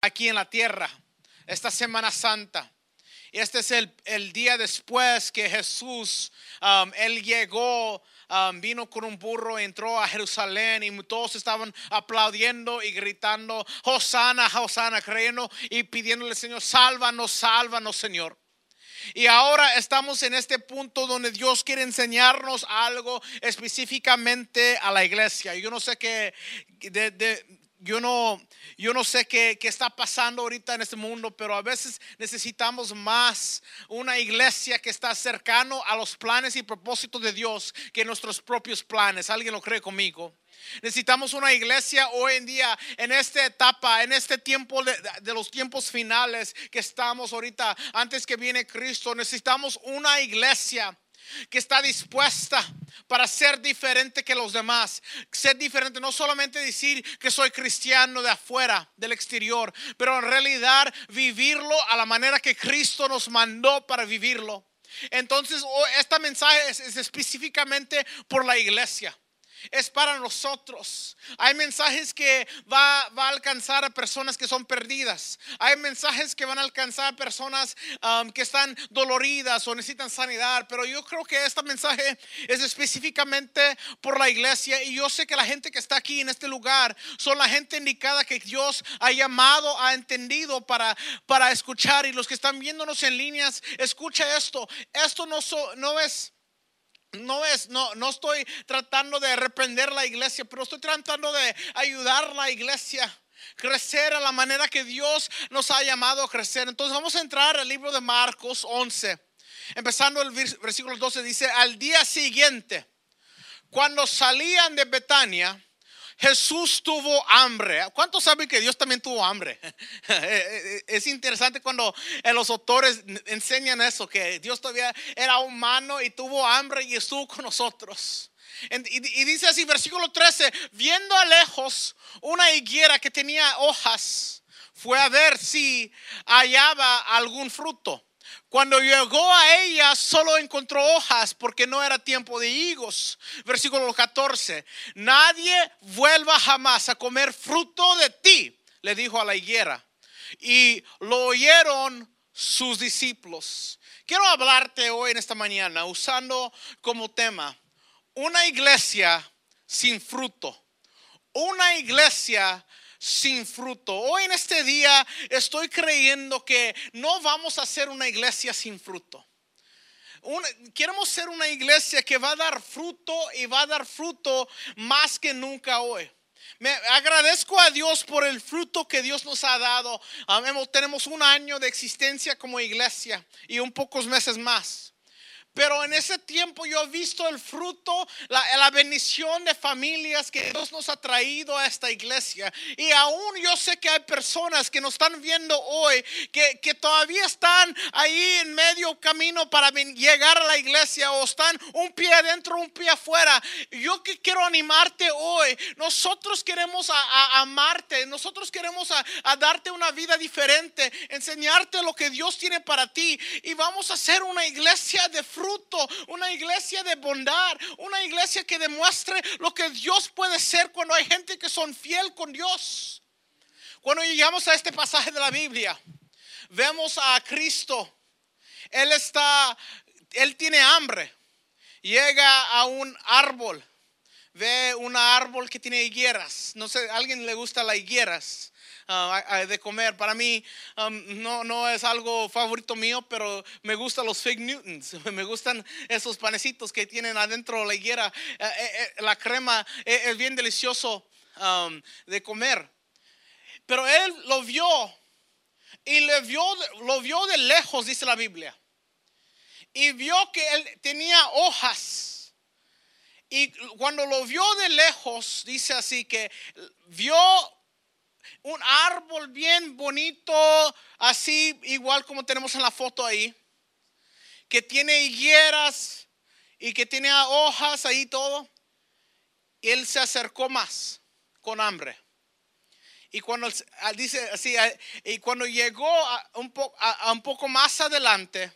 aquí en la tierra, esta Semana Santa. Este es el, el día después que Jesús, um, él llegó, um, vino con un burro, entró a Jerusalén y todos estaban aplaudiendo y gritando, Hosanna, Hosanna, creyendo y pidiéndole, Señor, sálvanos, sálvanos, Señor. Y ahora estamos en este punto donde Dios quiere enseñarnos algo específicamente a la iglesia. Yo no sé qué, de, yo no, yo no sé qué, está pasando ahorita en este mundo, pero a veces necesitamos más una iglesia que está cercano a los planes y propósitos de Dios que nuestros propios planes. ¿Alguien lo cree conmigo? Necesitamos una iglesia hoy en día, en esta etapa, en este tiempo de, de, los tiempos finales que estamos ahorita, antes que viene Cristo. Necesitamos una iglesia que está dispuesta para ser diferente que los demás. Ser diferente, no solamente decir que soy cristiano de afuera, del exterior, pero en realidad vivirlo a la manera que Cristo nos mandó para vivirlo. Entonces, este mensaje es específicamente por la iglesia es para nosotros. Hay mensajes que va, va, a alcanzar a personas que son perdidas. Hay mensajes que van a alcanzar a personas um, que están doloridas o necesitan sanidad. Pero yo creo que este mensaje es específicamente por la iglesia. Y yo sé que la gente que está aquí en este lugar son la gente indicada que Dios ha llamado, ha entendido para, para escuchar. Y los que están viéndonos en líneas, escucha esto. Esto no, so, no es no es, no, no estoy tratando de reprender la iglesia, pero estoy tratando de ayudar a la iglesia crecer a la manera que Dios nos ha llamado a crecer. Entonces vamos a entrar al libro de Marcos 11, empezando el versículo 12, dice, al día siguiente, cuando salían de Betania, Jesús tuvo hambre. ¿Cuántos saben que Dios también tuvo hambre? Es interesante cuando los autores enseñan eso, que Dios todavía era humano y tuvo hambre y estuvo con nosotros. Y dice así, versículo 13, viendo a lejos una higuera que tenía hojas, fue a ver si hallaba algún fruto. Cuando llegó a ella solo encontró hojas porque no era tiempo de higos. Versículo 14. Nadie vuelva jamás a comer fruto de ti, le dijo a la higuera. Y lo oyeron sus discípulos. Quiero hablarte hoy en esta mañana usando como tema una iglesia sin fruto. Una iglesia sin fruto. Hoy en este día estoy creyendo que no vamos a ser una iglesia sin fruto. queremos ser una iglesia que va a dar fruto y va a dar fruto más que nunca hoy. Me agradezco a Dios por el fruto que Dios nos ha dado. tenemos un año de existencia como iglesia y un pocos meses más. Pero en ese tiempo yo he visto el fruto, la, la, bendición de familias que Dios nos ha traído a esta iglesia. Y aún yo sé que hay personas que nos están viendo hoy que, que todavía están ahí en medio camino para llegar a la iglesia o están un pie adentro, un pie afuera. Yo que quiero animarte hoy. Nosotros queremos a, a amarte, nosotros queremos a, a darte una vida diferente, enseñarte lo que Dios tiene para ti. Y vamos a hacer una iglesia de fruto una iglesia de bondad, una iglesia que demuestre lo que Dios puede ser cuando hay gente que son fiel con Dios. Cuando llegamos a este pasaje de la Biblia, vemos a Cristo. Él está, él tiene hambre. Llega a un árbol, ve un árbol que tiene higueras. No sé, ¿a alguien le gusta las higueras? Uh, de comer. Para mí um, no, no es algo favorito mío, pero me gustan los fig newtons, me gustan esos panecitos que tienen adentro la higuera. Uh, eh, la crema eh, es bien delicioso um, de comer. Pero él lo vio y le vio, lo vio de lejos, dice la Biblia. Y vio que él tenía hojas. Y cuando lo vio de lejos, dice así que vio un árbol bien bonito, así igual como tenemos en la foto ahí, que tiene higueras y que tiene hojas ahí todo. Él se acercó más con hambre. Y cuando ah, dice así, ah, y cuando llegó a un, a un poco más adelante,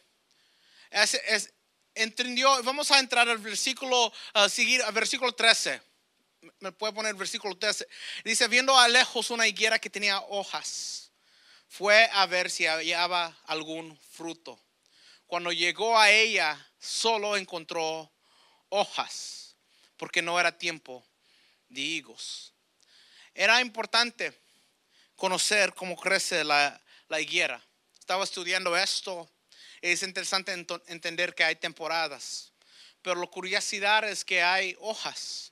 entendió, vamos a entrar al versículo, a seguir al versículo 13 me puede poner el versículo 13. Dice, viendo a lejos una higuera que tenía hojas. fue a ver si hallaba algún fruto. Cuando llegó a ella, solo encontró hojas, porque no era tiempo de higos. Era importante conocer cómo crece la, la higuera. Estaba estudiando esto. Es interesante entender que hay temporadas. Pero la curiosidad es que hay hojas.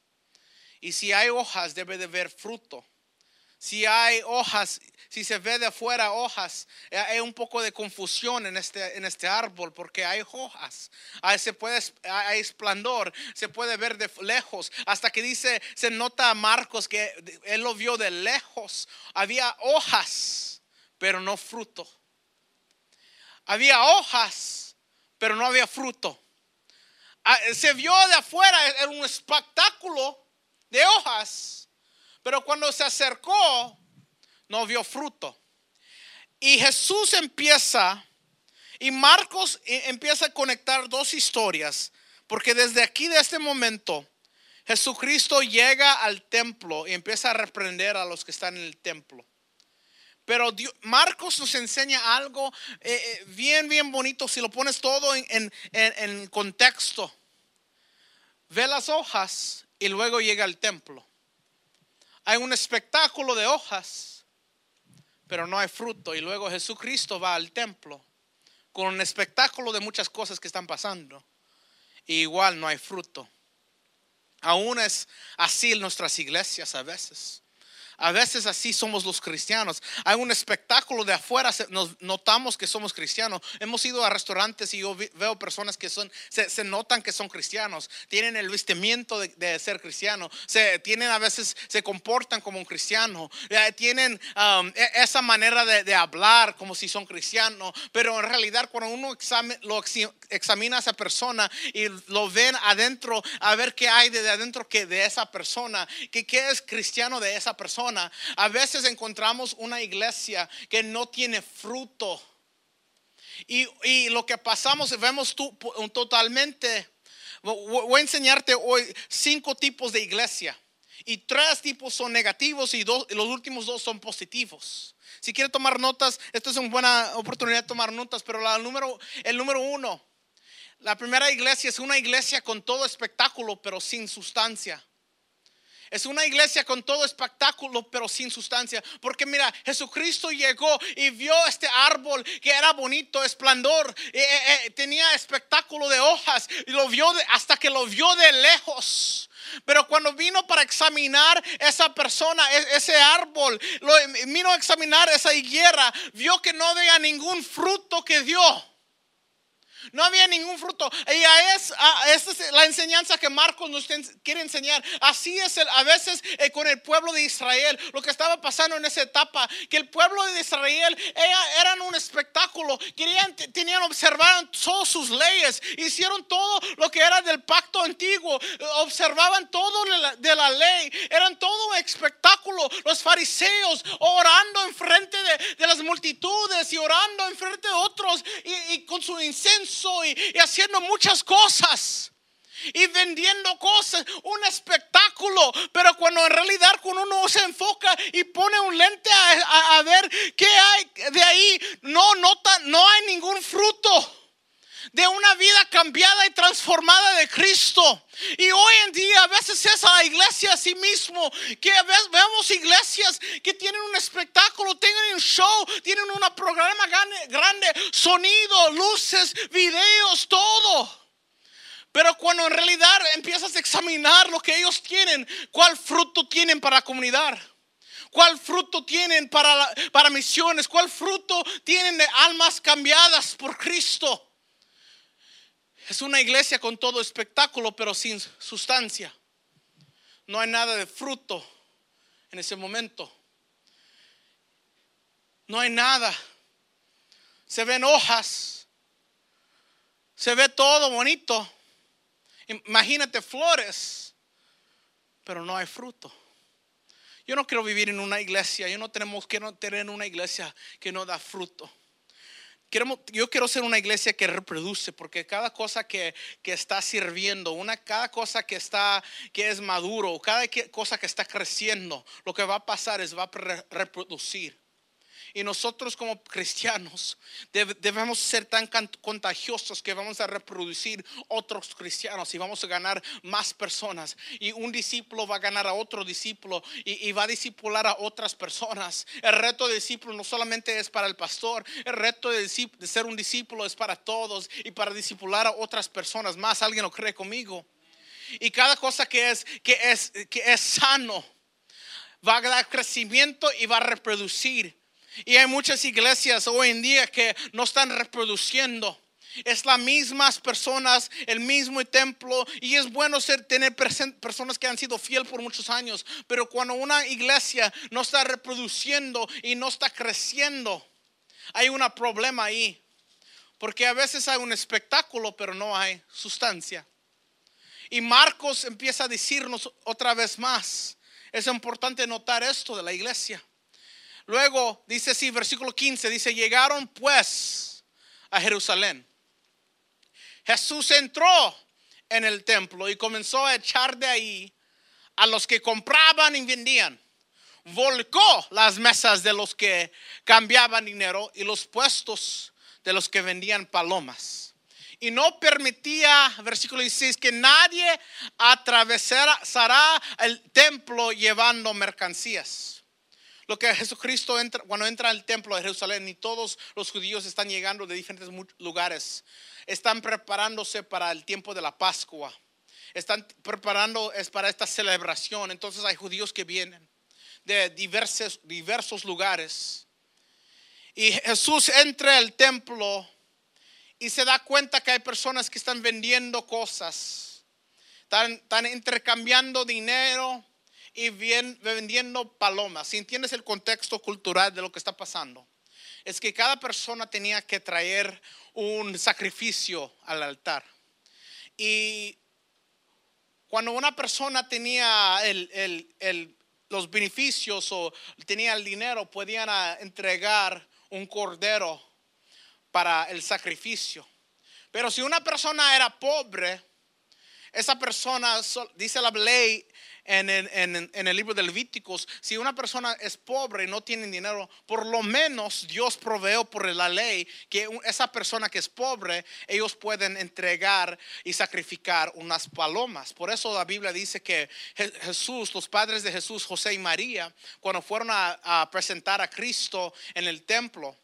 Y si hay hojas, debe de haber fruto. Si hay hojas, si se ve de afuera hojas, eh, hay un poco de confusión en este, en este árbol porque hay hojas. Hay, se puede, hay esplendor, se puede ver de lejos. Hasta que dice, se nota Marcos que él lo vio de lejos. Había hojas, pero no fruto. Había hojas, pero no había fruto. Ah, se vio de afuera, era un espectáculo de hojas, pero cuando se acercó, no vio fruto. Y Jesús empieza, y Marcos e, empieza a conectar dos historias, porque desde aquí, de este momento, Jesucristo llega al templo y empieza a reprender a los que están en el templo. Pero Marcos nos enseña algo eh, eh, bien, bien bonito si lo pones todo en, en contexto. Ve las hojas y luego llega al templo. Hay un espectáculo de hojas, pero no hay fruto. Y luego Jesucristo va al templo con un espectáculo de muchas cosas que están pasando. Igual no hay fruto. Aún es así en nuestras iglesias a veces. A veces así somos los cristianos. Hay un espectáculo de afuera, nos notamos que somos cristianos. Hemos ido a restaurantes y yo veo personas que son, se, notan que son cristianos. Tienen el vestimiento de, ser cristiano. Se, tienen a veces, se comportan como un cristiano. Eh, tienen um, e, esa manera de, hablar como si son cristianos. Pero en realidad cuando uno examina a esa persona y lo ven adentro, a ver qué hay de adentro que de esa persona, qué es cristiano de esa persona a veces encontramos una iglesia que no tiene fruto. Y, lo que pasamos, vemos tú, totalmente, voy a enseñarte hoy cinco tipos de iglesia. Y tres tipos son negativos y los últimos dos son positivos. Si quiere tomar notas, esta es una buena oportunidad de tomar notas, pero la número, el número uno, la primera iglesia es una iglesia con todo espectáculo, pero sin sustancia. Es una iglesia con todo espectáculo, pero sin sustancia. Porque mira, Jesucristo llegó y vio este árbol que era bonito, esplendor, eh, eh, eh, tenía espectáculo de hojas y lo vio hasta que lo vio de lejos. Pero cuando vino para examinar esa persona, e, ese árbol, lo, vino a examinar esa higuera, vio que no había ningún fruto que dio. No había ningún fruto. Y es, esta es la enseñanza que Marcos nos quiere enseñar. Así es el, a veces eh, con el pueblo de Israel. Lo que estaba pasando en esa etapa. Que el pueblo de Israel eran un espectáculo. Querían, tenían, observaban todas sus leyes. Hicieron todo lo que era del pacto antiguo. Observaban todo de la, ley. Eran todo un espectáculo. Los fariseos orando enfrente de, de las multitudes y orando enfrente de otros. y, y con su incenso y, haciendo muchas cosas y vendiendo cosas, un espectáculo. Pero cuando en realidad cuando uno se enfoca y pone un lente a, ver qué hay de ahí, no nota, no hay ningún fruto de una vida cambiada y transformada de Cristo. Y hoy en día a veces es a la iglesia a sí mismo, que a veces vemos iglesias que tienen un espectáculo, tienen un show, tienen un programa grande, sonido, luces, videos, todo. Pero cuando en realidad empiezas a examinar lo que ellos tienen, cuál fruto tienen para la comunidad. ¿Cuál fruto tienen para, para misiones? ¿Cuál fruto tienen de almas cambiadas por Cristo? Es una iglesia con todo espectáculo, pero sin sustancia. No hay nada de fruto en ese momento. No hay nada. Se ven hojas. Se ve todo bonito. Imagínate flores, pero no hay fruto. Yo no quiero vivir en una iglesia, yo no tenemos que tener una iglesia que no da fruto yo quiero ser una iglesia que reproduce, porque cada cosa que, está sirviendo, una, cada cosa que, está, que es maduro, cada cosa que está creciendo, lo que va a pasar es va a reproducir. Y nosotros como cristianos debemos ser tan contagiosos que vamos a reproducir otros cristianos y vamos a ganar más personas. Y un discípulo va a ganar a otro discípulo y, va a discipular a otras personas. El reto de discípulo no solamente es para el pastor, el reto de, de ser un discípulo es para todos y para discipular a otras personas más. ¿Alguien lo cree conmigo? Y cada cosa que es, que es, que es sano va a dar crecimiento y va a reproducir. Y hay muchas iglesias hoy en día que no están reproduciendo. Es las mismas personas, el mismo templo. Y es bueno ser, tener personas que han sido fiel por muchos años. Pero cuando una iglesia no está reproduciendo y no está creciendo, hay un problema ahí. Porque a veces hay un espectáculo, pero no hay sustancia. Y Marcos empieza a decirnos otra vez más. Es importante notar esto de la iglesia. Luego dice así, versículo 15, dice, llegaron pues a Jerusalén. Jesús entró en el templo y comenzó a echar de ahí a los que compraban y vendían. Volcó las mesas de los que cambiaban dinero y los puestos de los que vendían palomas. Y no permitía, versículo 16, que nadie atravesara el templo llevando mercancías. Lo que Jesucristo entra, cuando entra al templo de Jerusalén y todos los judíos están llegando de diferentes lugares, están preparándose para el tiempo de la Pascua, están preparando es para esta celebración. Entonces hay judíos que vienen de diversos, diversos lugares. Y Jesús entra al templo y se da cuenta que hay personas que están vendiendo cosas, están, están intercambiando dinero y vendiendo palomas. Si entiendes el contexto cultural de lo que está pasando, es que cada persona tenía que traer un sacrificio al altar. Y cuando una persona tenía los beneficios o tenía el dinero, podían entregar un cordero para el sacrificio. Pero si una persona era pobre, esa persona, dice la ley, en, el libro de Levíticos, si una persona es pobre y no tiene dinero, por lo menos Dios proveó por la ley que esa persona que es pobre, ellos pueden entregar y sacrificar unas palomas. Por eso la Biblia dice que Jesús, los padres de Jesús, José y María, cuando fueron a presentar a Cristo en el templo,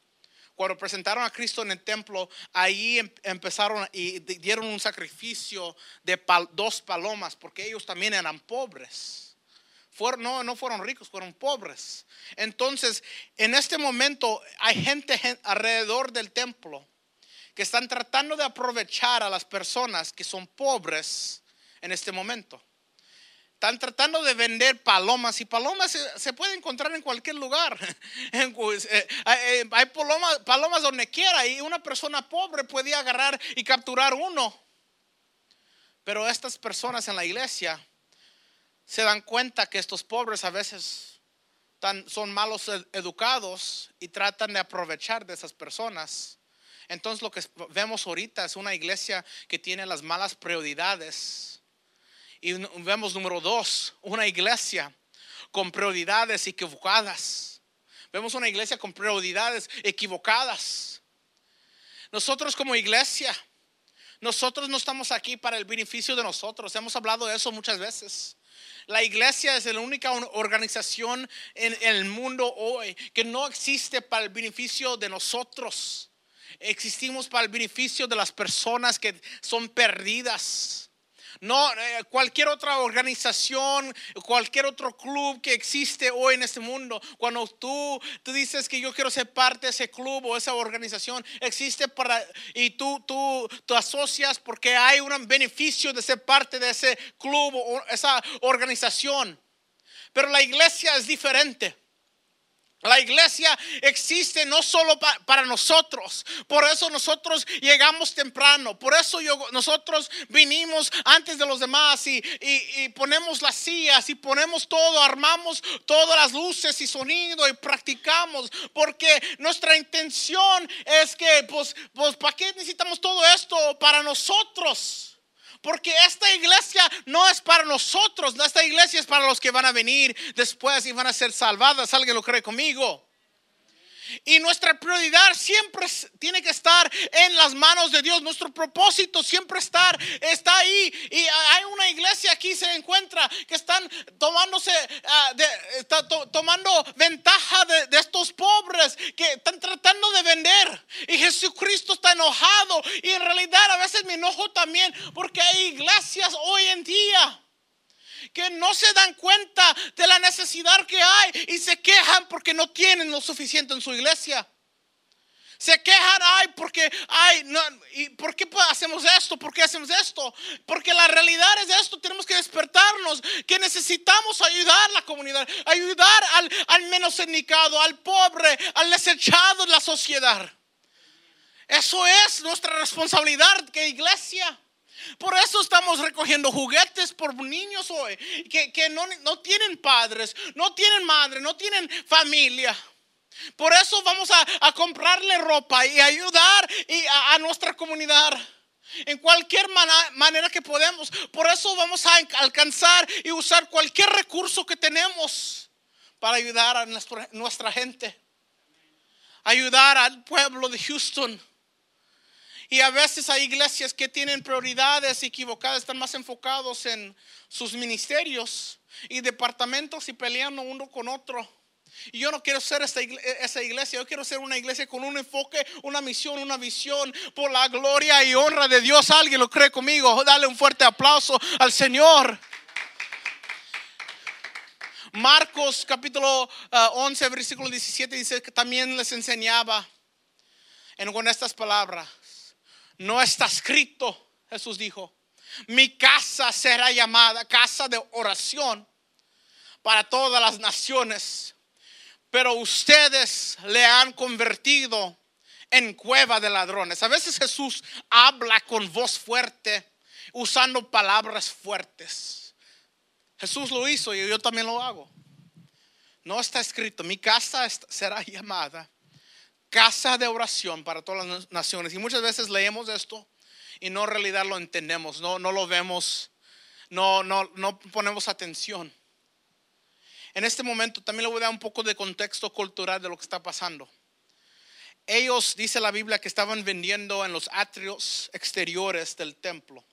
cuando presentaron a Cristo en el templo, ahí em, empezaron y dieron un sacrificio de dos palomas, porque ellos también eran pobres. no, no fueron ricos, fueron pobres. Entonces, en este momento hay gente alrededor del templo que están tratando de aprovechar a las personas que son pobres en este momento. Están tratando de vender palomas y palomas se, se puede encontrar en cualquier lugar. Eh, eh, hay palomas, palomas donde quiera y una persona pobre podía agarrar y capturar uno. Pero estas personas en la iglesia se dan cuenta que estos pobres a veces son malos educados y tratan de aprovechar de esas personas. Entonces lo que vemos ahorita es una iglesia que tiene las malas prioridades y vemos número dos, una iglesia con prioridades equivocadas. Vemos una iglesia con prioridades equivocadas. Nosotros como iglesia, nosotros no estamos aquí para el beneficio de nosotros. Hemos hablado de eso muchas veces. La iglesia es la única organización en el mundo hoy que no existe para el beneficio de nosotros. Existimos para el beneficio de las personas que son perdidas. No, eh, cualquier otra organización, cualquier otro club que existe hoy en este mundo, cuando tú, tú dices que yo quiero ser parte de ese club o esa organización, existe para, y tú, tú, tú asocias porque hay un beneficio de ser parte de ese club o esa organización. Pero la iglesia es diferente. La iglesia existe no solo para nosotros, por eso nosotros llegamos temprano, por eso nosotros vinimos antes de los demás y, ponemos las sillas y ponemos todo, armamos todas las luces y sonido y practicamos, porque nuestra intención es que, pues, pues ¿para qué necesitamos todo esto para nosotros? Porque esta iglesia no es para nosotros, esta iglesia es para los que van a venir después y van a ser salvadas. ¿Alguien lo cree conmigo? Y nuestra prioridad siempre tiene que estar en las manos de Dios. Nuestro propósito siempre estar, está ahí. Y hay una iglesia aquí se encuentra que están tomándose, ah, tomando ventaja de, de, estos pobres que están tratando de vender. Y Jesucristo está enojado. Y en realidad a veces me enojo también porque hay iglesias hoy en día que no se dan cuenta de la necesidad que hay y se quejan porque no tienen lo suficiente en su iglesia. Se quejan, ay, porque, ay, no, ¿y por qué hacemos esto? ¿Por qué hacemos esto? Porque la realidad es esto, tenemos que despertarnos, que necesitamos ayudar a la comunidad, ayudar al, al menos indicado, al pobre, al desechado de la sociedad. Eso es nuestra responsabilidad que iglesia. Por eso estamos recogiendo juguetes por niños hoy que, no, tienen padres, no tienen madre, no tienen familia. Por eso vamos a, comprarle ropa y ayudar a, nuestra comunidad en cualquier manera que podemos. Por eso vamos a alcanzar y usar cualquier recurso que tenemos para ayudar a nuestra gente. Ayudar al pueblo de Houston y a veces hay iglesias que tienen prioridades equivocadas, están más enfocados en sus ministerios y departamentos y peleando uno con otro. Y yo no quiero ser esa iglesia, yo quiero ser una iglesia con un enfoque, una misión, una visión por la gloria y honra de Dios. ¿Alguien lo cree conmigo? Dale un fuerte aplauso al Señor. Marcos capítulo 11, ah, versículo 17 dice que también les enseñaba en con estas palabras no está escrito, Jesús dijo, mi casa será llamada casa de oración para todas las naciones, pero ustedes le han convertido en cueva de ladrones. A veces Jesús habla con voz fuerte, usando palabras fuertes. Jesús lo hizo y yo también lo hago. No está escrito, mi casa será llamada casa de oración para todas las naciones. Y muchas veces leemos esto y no en realidad lo entendemos, no, no lo vemos, no, no, no ponemos atención. En este momento también le voy a dar un poco de contexto cultural de lo que está pasando. Ellos, dice la Biblia, que estaban vendiendo en los atrios exteriores del templo.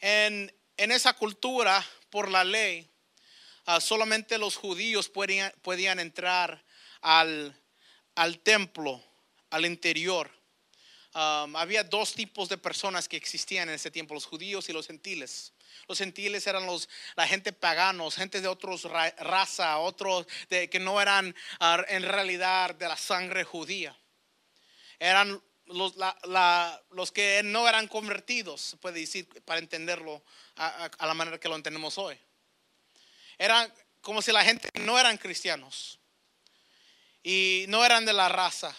En, en esa cultura, por la ley, ah, solamente los judíos podían, podían entrar al al templo, al interior. Había dos tipos de personas que existían en ese tiempo, los judíos y los gentiles. Los gentiles eran los, la gente paganos, gente de otros raza, otros que no eran ah, en realidad de la sangre judía. Eran los, los, que no eran convertidos, puede decir, para entenderlo a, a la manera que lo entendemos hoy. Eran como si la gente no eran cristianos y no eran de la raza.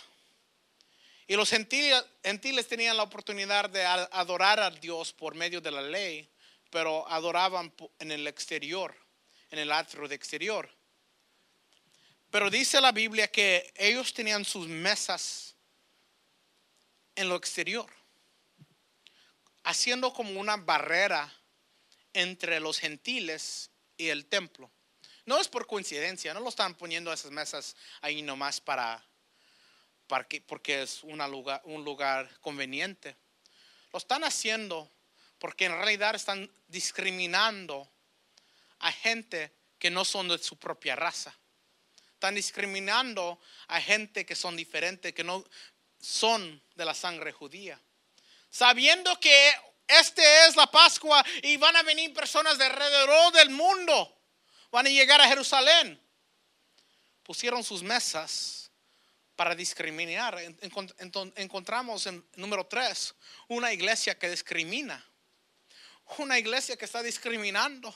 Y los gentiles, tenían la oportunidad de adorar a Dios por medio de la ley, pero adoraban en el exterior, en el atrio de exterior. Pero dice la Biblia que ellos tenían sus mesas en lo exterior, haciendo como una barrera entre los gentiles y el templo. No es por coincidencia, no lo están poniendo esas mesas ahí nomás para, para porque es lugar, un lugar conveniente. Lo están haciendo porque en realidad están discriminando a gente que no son de su propia raza. Están discriminando a gente que son diferentes, que no son de la sangre judía. Sabiendo que este es la Pascua y van a venir personas de alrededor del mundo van a llegar a Jerusalén. Pusieron sus mesas para discriminar. Encontramos en número tres una iglesia que discrimina. Una iglesia que está discriminando.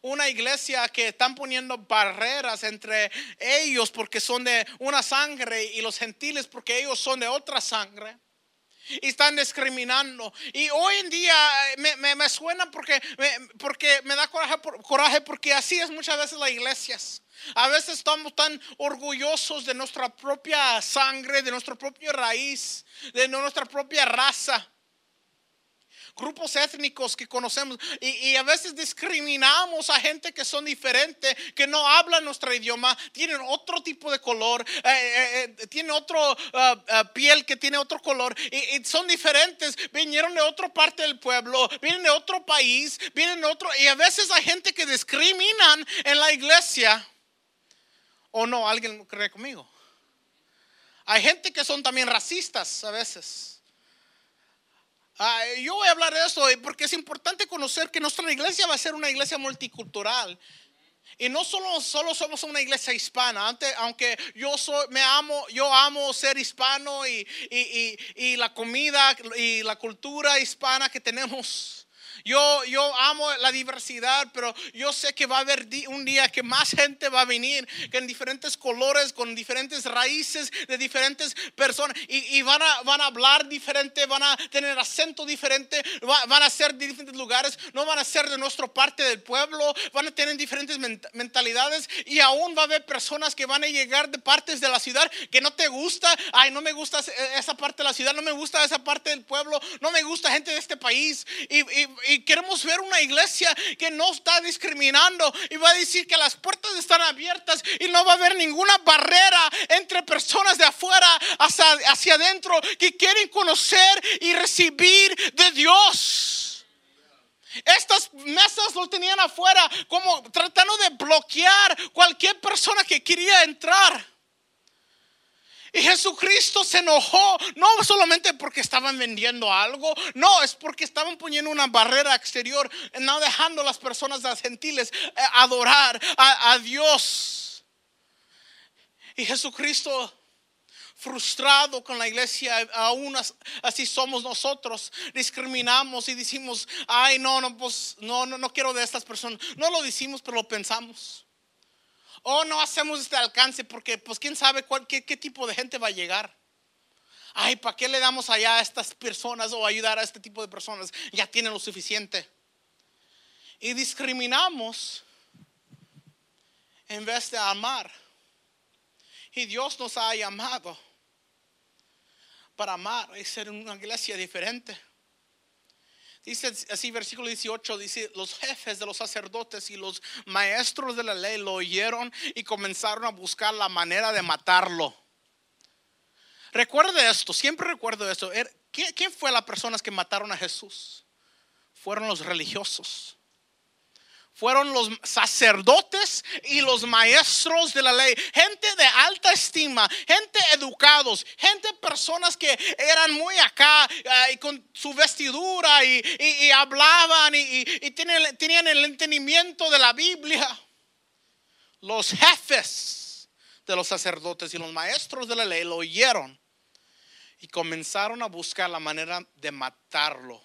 Una iglesia que están poniendo barreras entre ellos porque son de una sangre y los gentiles porque ellos son de otra sangre y están discriminando. Y hoy en día eh, me, me, suena porque me, porque me da coraje, coraje porque así es muchas veces las iglesias. A veces estamos tan orgullosos de nuestra propia sangre, de nuestra propia raíz, de nuestra propia raza. Grupos étnicos que conocemos y, a veces discriminamos a gente que son diferentes, que no hablan nuestro idioma, tienen otro tipo de color, eh, eh, eh, tienen otro ah, piel que tiene otro color y, son diferentes, vinieron de otra parte del pueblo, vienen de otro país, vienen de otro y a veces hay gente que discriminan en la iglesia. ¿O no? ¿Alguien cree conmigo? Hay gente que son también racistas a veces. Ah, yo voy a hablar de eso porque es importante conocer que nuestra iglesia va a ser una iglesia multicultural. Y no solo, solo somos una iglesia hispana, Antes, aunque yo soy, me amo, yo amo ser hispano y, y, y la comida y la cultura hispana que tenemos. Yo, yo amo la diversidad, pero yo sé que va a haber un día que más gente va a venir, que en diferentes colores, con diferentes raíces de diferentes personas, y, van, a, van a hablar diferente, van a tener acento diferente, van a ser de diferentes lugares, no van a ser de nuestra parte del pueblo, van a tener diferentes mentalidades, y aún va a haber personas que van a llegar de partes de la ciudad que no te gusta, ay, no me gusta esa parte de la ciudad, no me gusta esa parte del pueblo, no me gusta gente de este país, y queremos ver una iglesia que no está discriminando y va a decir que las puertas están abiertas y no va a haber ninguna barrera entre personas de afuera hacia, hacia adentro que quieren conocer y recibir de Dios. Estas mesas lo tenían afuera como tratando de bloquear cualquier persona que quería entrar. Y Jesucristo se enojó, no solamente porque estaban vendiendo algo, no, es porque estaban poniendo una barrera exterior, no dejando a las personas las gentiles eh, adorar a, Dios. Y Jesucristo frustrado con la iglesia, aún así somos nosotros, discriminamos y decimos, ay, no, no, pues, no, no, no quiero de estas personas. No lo decimos, pero lo pensamos oh, no hacemos este alcance porque pues quién sabe cuál, qué, tipo de gente va a llegar. Ay, ¿para qué le damos allá a estas personas o ayudar a este tipo de personas? Ya tienen lo suficiente. Y discriminamos en vez de amar. Y Dios nos ha llamado para amar y ser una iglesia diferente. Dice así, versículo 18, dice, los jefes de los sacerdotes y los maestros de la ley lo oyeron y comenzaron a buscar la manera de matarlo. Recuerde esto, siempre recuerdo esto. Er, ¿Quién fue las personas que mataron a Jesús? Fueron los religiosos fueron los sacerdotes y los maestros de la ley, gente de alta estima, gente educados, gente personas que eran muy acá y con su vestidura y, hablaban y, tenían, tenían el entendimiento de la Biblia. Los jefes de los sacerdotes y los maestros de la ley lo oyeron y comenzaron a buscar la manera de matarlo.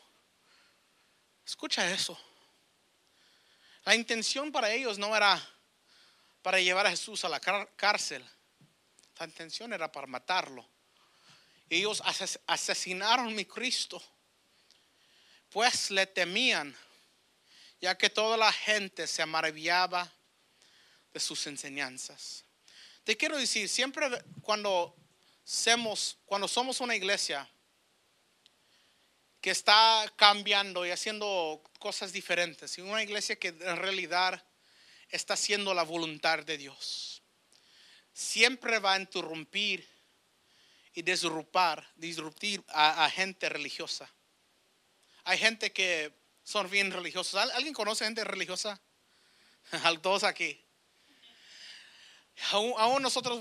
Escucha eso. La intención para ellos no era para llevar a Jesús a la cárcel. La intención era para matarlo. Ellos asesinaron a mi Cristo, pues le temían, ya que toda la gente se maravillaba de sus enseñanzas. Te quiero decir, siempre cuando somos, cuando somos una iglesia, que está cambiando y haciendo cosas diferentes. Y una iglesia que en realidad está haciendo la voluntad de Dios. Siempre va a interrumpir y disrupar, disruptir a, gente religiosa. Hay gente que son bien religiosos. ¿Alguien conoce gente religiosa? Todos aquí. Aún, nosotros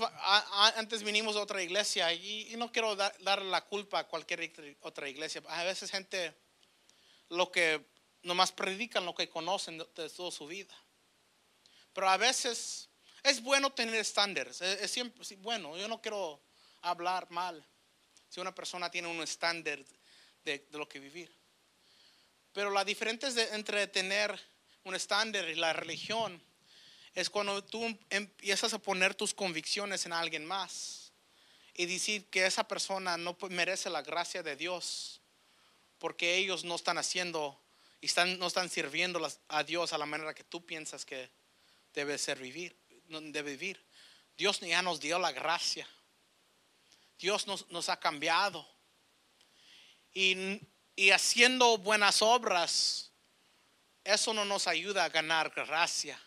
antes vinimos a otra iglesia y, no quiero dar, la culpa a cualquier otra iglesia. A veces gente lo que nomás predican lo que conocen de, toda su vida. Pero a veces es bueno tener estándares. Es, siempre bueno. Yo no quiero hablar mal si una persona tiene un estándar de, lo que vivir. Pero la diferencia entre tener un estándar y la religión es cuando tú empiezas a poner tus convicciones en alguien más y decir que esa persona no merece la gracia de Dios porque ellos no están haciendo y están, no están sirviendo a Dios a la manera que tú piensas que debe ser vivir, debe vivir. Dios ya nos dio la gracia. Dios nos, ha cambiado. Y, y haciendo buenas obras, eso no nos ayuda a ganar gracia.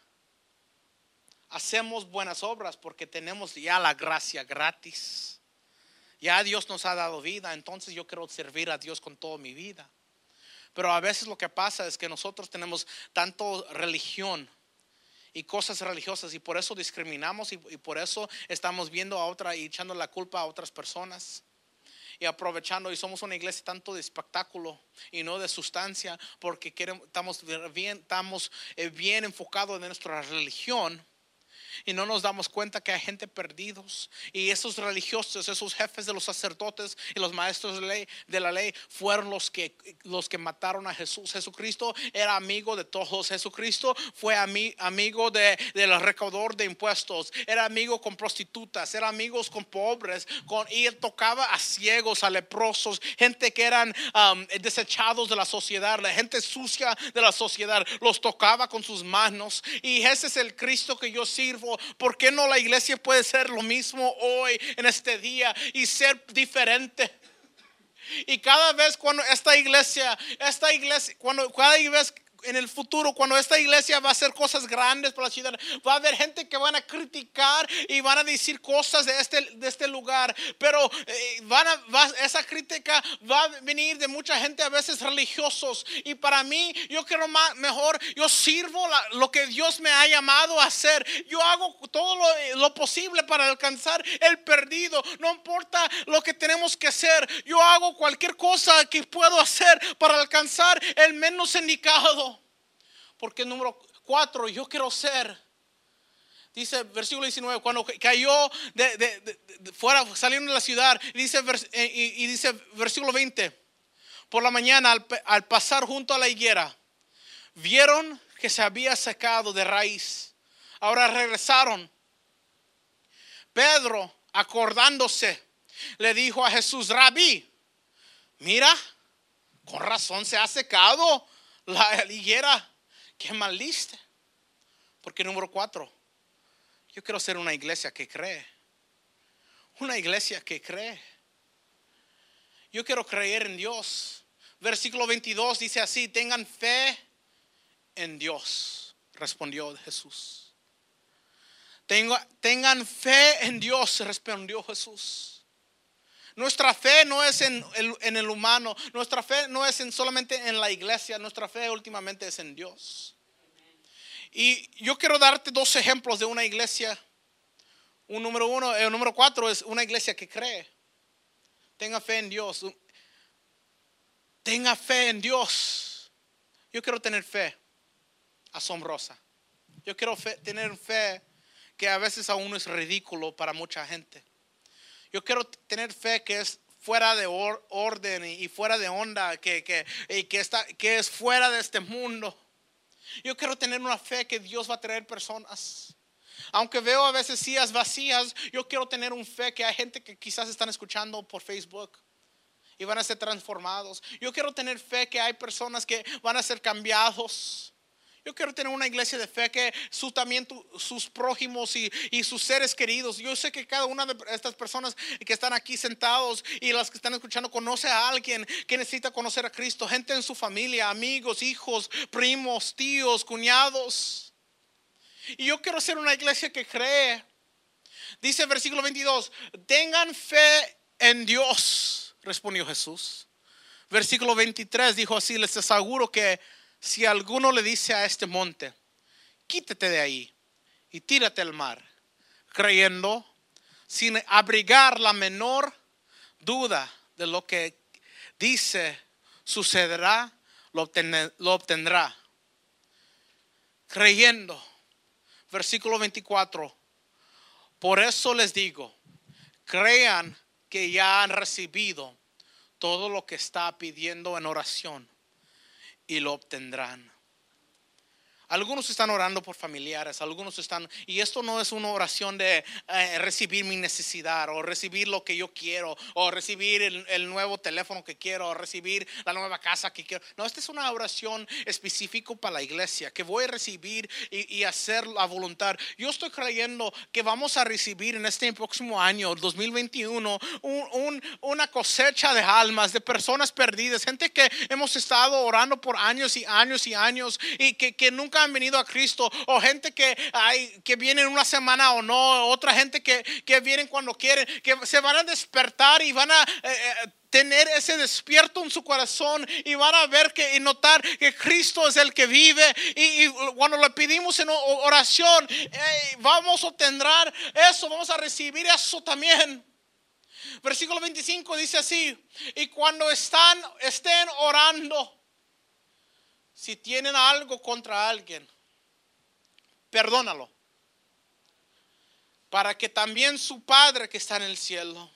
Hacemos buenas obras porque tenemos ya la gracia gratis. Ya Dios nos ha dado vida, entonces yo quiero servir a Dios con toda mi vida. Pero a veces lo que pasa es que nosotros tenemos tanto religión y cosas religiosas y por eso discriminamos y, y por eso estamos viendo a otra y echando la culpa a otras personas y aprovechando y somos una iglesia tanto de espectáculo y no de sustancia porque queremos, estamos bien, estamos eh, bien enfocados en nuestra religión y no nos damos cuenta que hay gente perdidos y esos religiosos, esos jefes de los sacerdotes y los maestros de, ley, de la ley fueron los que, los que mataron a Jesús. Jesucristo era amigo de todos. Jesucristo fue amigo de, del recaudador de impuestos, era amigo con prostitutas, era amigos con pobres, con, y él tocaba a ciegos, a leprosos, gente que eran um, desechados de la sociedad, la gente sucia de la sociedad, los tocaba con sus manos. Y ese es el Cristo que yo sirvo ¿Por qué no la iglesia puede ser lo mismo hoy, en este día, y ser diferente? Y cada vez cuando esta iglesia, esta iglesia, cuando cada vez en el futuro, cuando esta iglesia va a hacer cosas grandes para la ciudad, va a haber gente que van a criticar y van a decir cosas de este, de este lugar. Pero eh, van a, esa crítica va a venir de mucha gente, a veces religiosos. Y para mí, yo quiero más, mejor, yo sirvo lo que Dios me ha llamado a hacer. Yo hago todo lo, lo posible para alcanzar el perdido. No importa lo que tenemos que hacer. Yo hago cualquier cosa que puedo hacer para alcanzar el menos indicado. Porque número cuatro, yo quiero ser. Dice versículo 19, cuando cayó de, fuera, saliendo de la ciudad, dice, eh, y, dice versículo 20, por la mañana al, al pasar junto a la higuera, vieron que se había secado de raíz. Ahora regresaron. Pedro, acordándose, le dijo a Jesús, rabí, mira, con razón se ha secado la higuera qué maliste. Porque número cuatro, yo quiero ser una iglesia que cree. Una iglesia que cree. Yo quiero creer en Dios. Versículo 22 dice así, tengan fe en Dios, respondió Jesús. tengan fe en Dios, respondió Jesús. Nuestra fe no es en el, humano, nuestra fe no es en solamente en la iglesia, nuestra fe últimamente es en Dios. Y yo quiero darte dos ejemplos de una iglesia. Un número uno, el número cuatro es una iglesia que cree. Tenga fe en Dios. Tenga fe en Dios. Yo quiero tener fe asombrosa. Yo quiero tener fe que a veces aún es ridículo para mucha gente. Yo quiero tener fe que es fuera de orden y fuera de onda, que, que, que, está, que es fuera de este mundo. Yo quiero tener una fe que Dios va a traer personas. Aunque veo a veces sillas vacías, yo quiero tener una fe que hay gente que quizás están escuchando por Facebook y van a ser transformados. Yo quiero tener fe que hay personas que van a ser cambiados. Yo quiero tener una iglesia de fe que también sus prójimos y, y, sus seres queridos. Yo sé que cada una de estas personas que están aquí sentados y las que están escuchando conoce a alguien que necesita conocer a Cristo. Gente en su familia, amigos, hijos, primos, tíos, cuñados. Y yo quiero ser una iglesia que cree. Dice el versículo 22, tengan fe en Dios, respondió Jesús. Versículo 23 dijo así, les aseguro que si alguno le dice a este monte, quítate de ahí y tírate al mar, creyendo, sin abrigar la menor duda de lo que dice sucederá, lo, obtendrá. Creyendo. Versículo 24. Por eso les digo, crean que ya han recibido todo lo que está pidiendo en oración y lo obtendrán. Algunos están orando por familiares, algunos están, y esto no es una oración de eh, recibir mi necesidad o recibir lo que yo quiero o recibir el, nuevo teléfono que quiero o recibir la nueva casa que quiero. No, esta es una oración específica para la iglesia que voy a recibir y, hacer la voluntad. Yo estoy creyendo que vamos a recibir en este próximo año, 2021, una cosecha de almas, de personas perdidas, gente que hemos estado orando por años y años y años y que, que nunca han venido a Cristo, o gente que, hay, que vienen una semana o no, otra gente que, que vienen cuando quieren, que se van a despertar y van a... Eh, eh, tener ese despierto en su corazón y van a ver que y notar que Cristo es el que vive y, cuando le pedimos en oración vamos a obtener eso, vamos a recibir eso también. Versículo 25 dice así, y cuando están estén orando si tienen algo contra alguien, perdónalo. Para que también su Padre que está en el cielo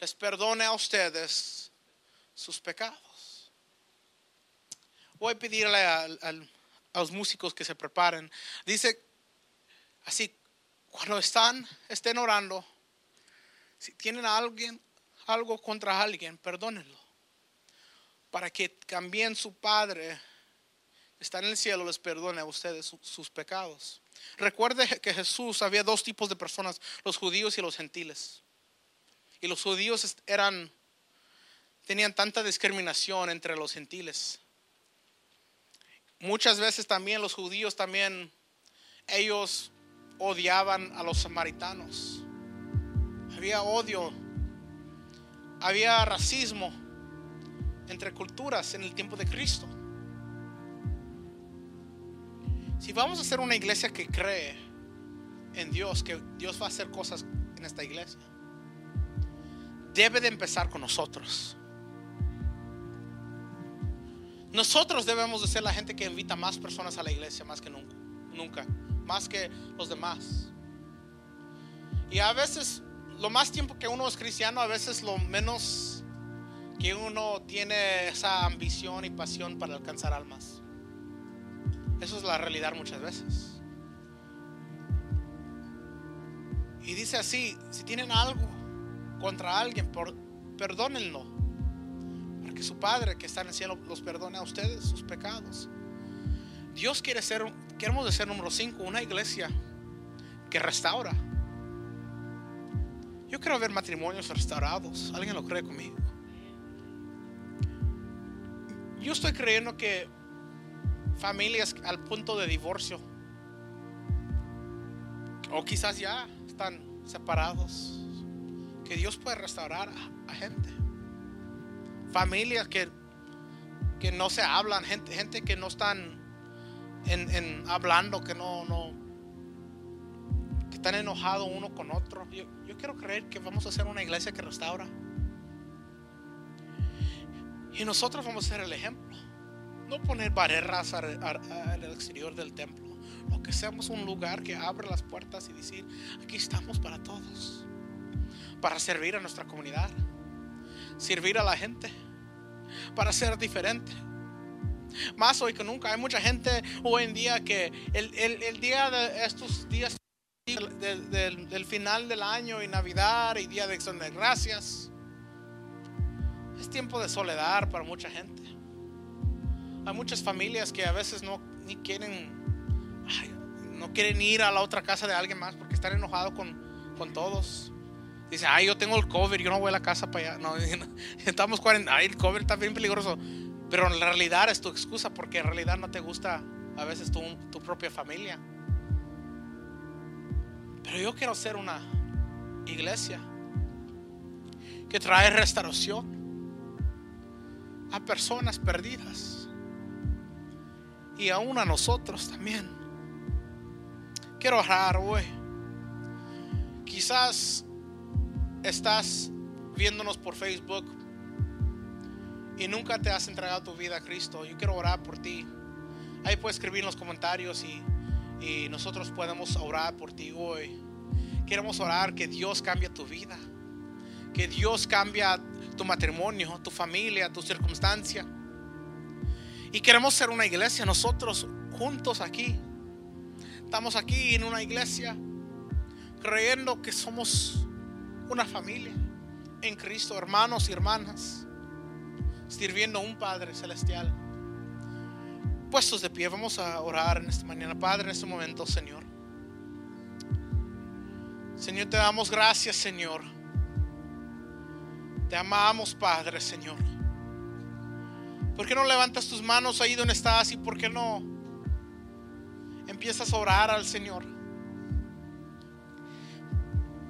les perdone a ustedes sus pecados. Voy a pedirle a, los músicos que se preparen. Dice así, cuando están, estén orando, si tienen a alguien, algo contra alguien, perdónenlo. Para que también su Padre está en el cielo, les perdone a ustedes sus pecados. Recuerde que Jesús había dos tipos de personas, los judíos y los gentiles. Y los judíos eran tenían tanta discriminación entre los gentiles. Muchas veces también los judíos también ellos odiaban a los samaritanos. Había odio, había racismo entre culturas en el tiempo de Cristo. Si vamos a ser una iglesia que cree en Dios, que Dios va a hacer cosas en esta iglesia, debe de empezar con nosotros. Nosotros debemos de ser la gente que invita más personas a la iglesia, más que nunca, nunca, más que los demás. Y a veces, lo más tiempo que uno es cristiano, a veces lo menos que uno tiene esa ambición y pasión para alcanzar almas. Eso es la realidad muchas veces. Y dice así, si tienen algo contra alguien, perdónenlo. Para que su Padre que está en el cielo los perdone a ustedes sus pecados. Dios quiere ser, queremos ser número 5, una iglesia que restaura. Yo quiero ver matrimonios restaurados. ¿Alguien lo cree conmigo? Yo estoy creyendo que familias al punto de divorcio. O quizás ya están separados. Que Dios puede restaurar a, gente. Familias que, que no se hablan, gente, gente que no están en, hablando, que no, no, que están enojados uno con otro. Yo, yo quiero creer que vamos a ser una iglesia que restaura. Y nosotros vamos a ser el ejemplo. No poner barreras al, exterior del templo. No que seamos un lugar que abre las puertas y decir, aquí estamos para todos. Para servir a nuestra comunidad. Servir a la gente. Para ser diferente. Más hoy que nunca. Hay mucha gente hoy en día que el, día de estos días del, final del año y Navidad y Día de Acción de Gracias. Es tiempo de soledad para mucha gente. Hay muchas familias que a veces no ni quieren, no quieren ir a la otra casa de alguien más porque están enojados con, con todos. Dice, ay, yo tengo el cover, yo no voy a la casa para allá. No, estamos cuarenta, ay, el cover está bien peligroso. Pero en realidad es tu excusa porque en realidad no te gusta a veces tu, tu propia familia. Pero yo quiero ser una iglesia que trae restauración a personas perdidas y aún a nosotros también. Quiero orar hoy. Quizás estás viéndonos por Facebook y nunca te has entregado tu vida a Cristo. Yo quiero orar por ti. Ahí puedes escribir en los comentarios y, y nosotros podemos orar por ti hoy. Queremos orar que Dios cambie tu vida. Que Dios cambie tu matrimonio, tu familia, tu circunstancia. Y queremos ser una iglesia nosotros juntos aquí. Estamos aquí en una iglesia creyendo que somos una familia en Cristo, hermanos y hermanas, sirviendo a un Padre celestial. Puestos de pie, vamos a orar en esta mañana, Padre, en este momento, Señor. Señor, te damos gracias, Señor. Te amamos, Padre, Señor. ¿Por qué no levantas tus manos ahí donde estás y por qué no empiezas a orar al Señor?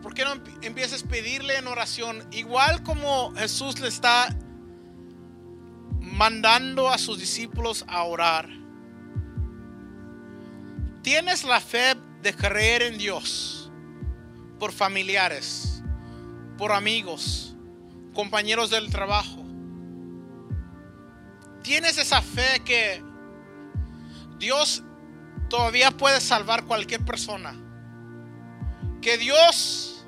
¿Por qué no empiezas a pedirle en oración? Igual como Jesús le está mandando a sus discípulos a orar. Tienes la fe de creer en Dios por familiares, por amigos, compañeros del trabajo. Tienes esa fe que Dios todavía puede salvar cualquier persona. Que Dios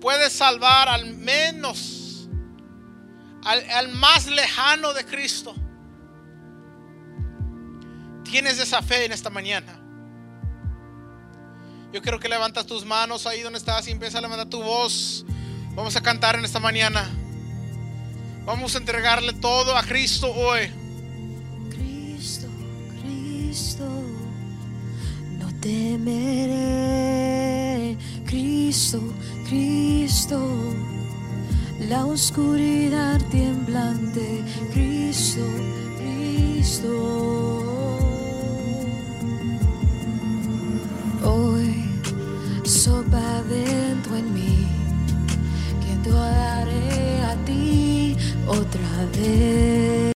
puede salvar al menos al, más lejano de Cristo. Tienes esa fe en esta mañana. Yo quiero que levantas tus manos ahí donde estás y empieza a levantar tu voz. Vamos a cantar en esta mañana. Vamos a entregarle todo a Cristo hoy. Cristo, Cristo, no temeré. Cristo, Cristo, la oscuridad temblante. Cristo, Cristo. Hoy sopa dentro en mí, te daré a ti otra vez.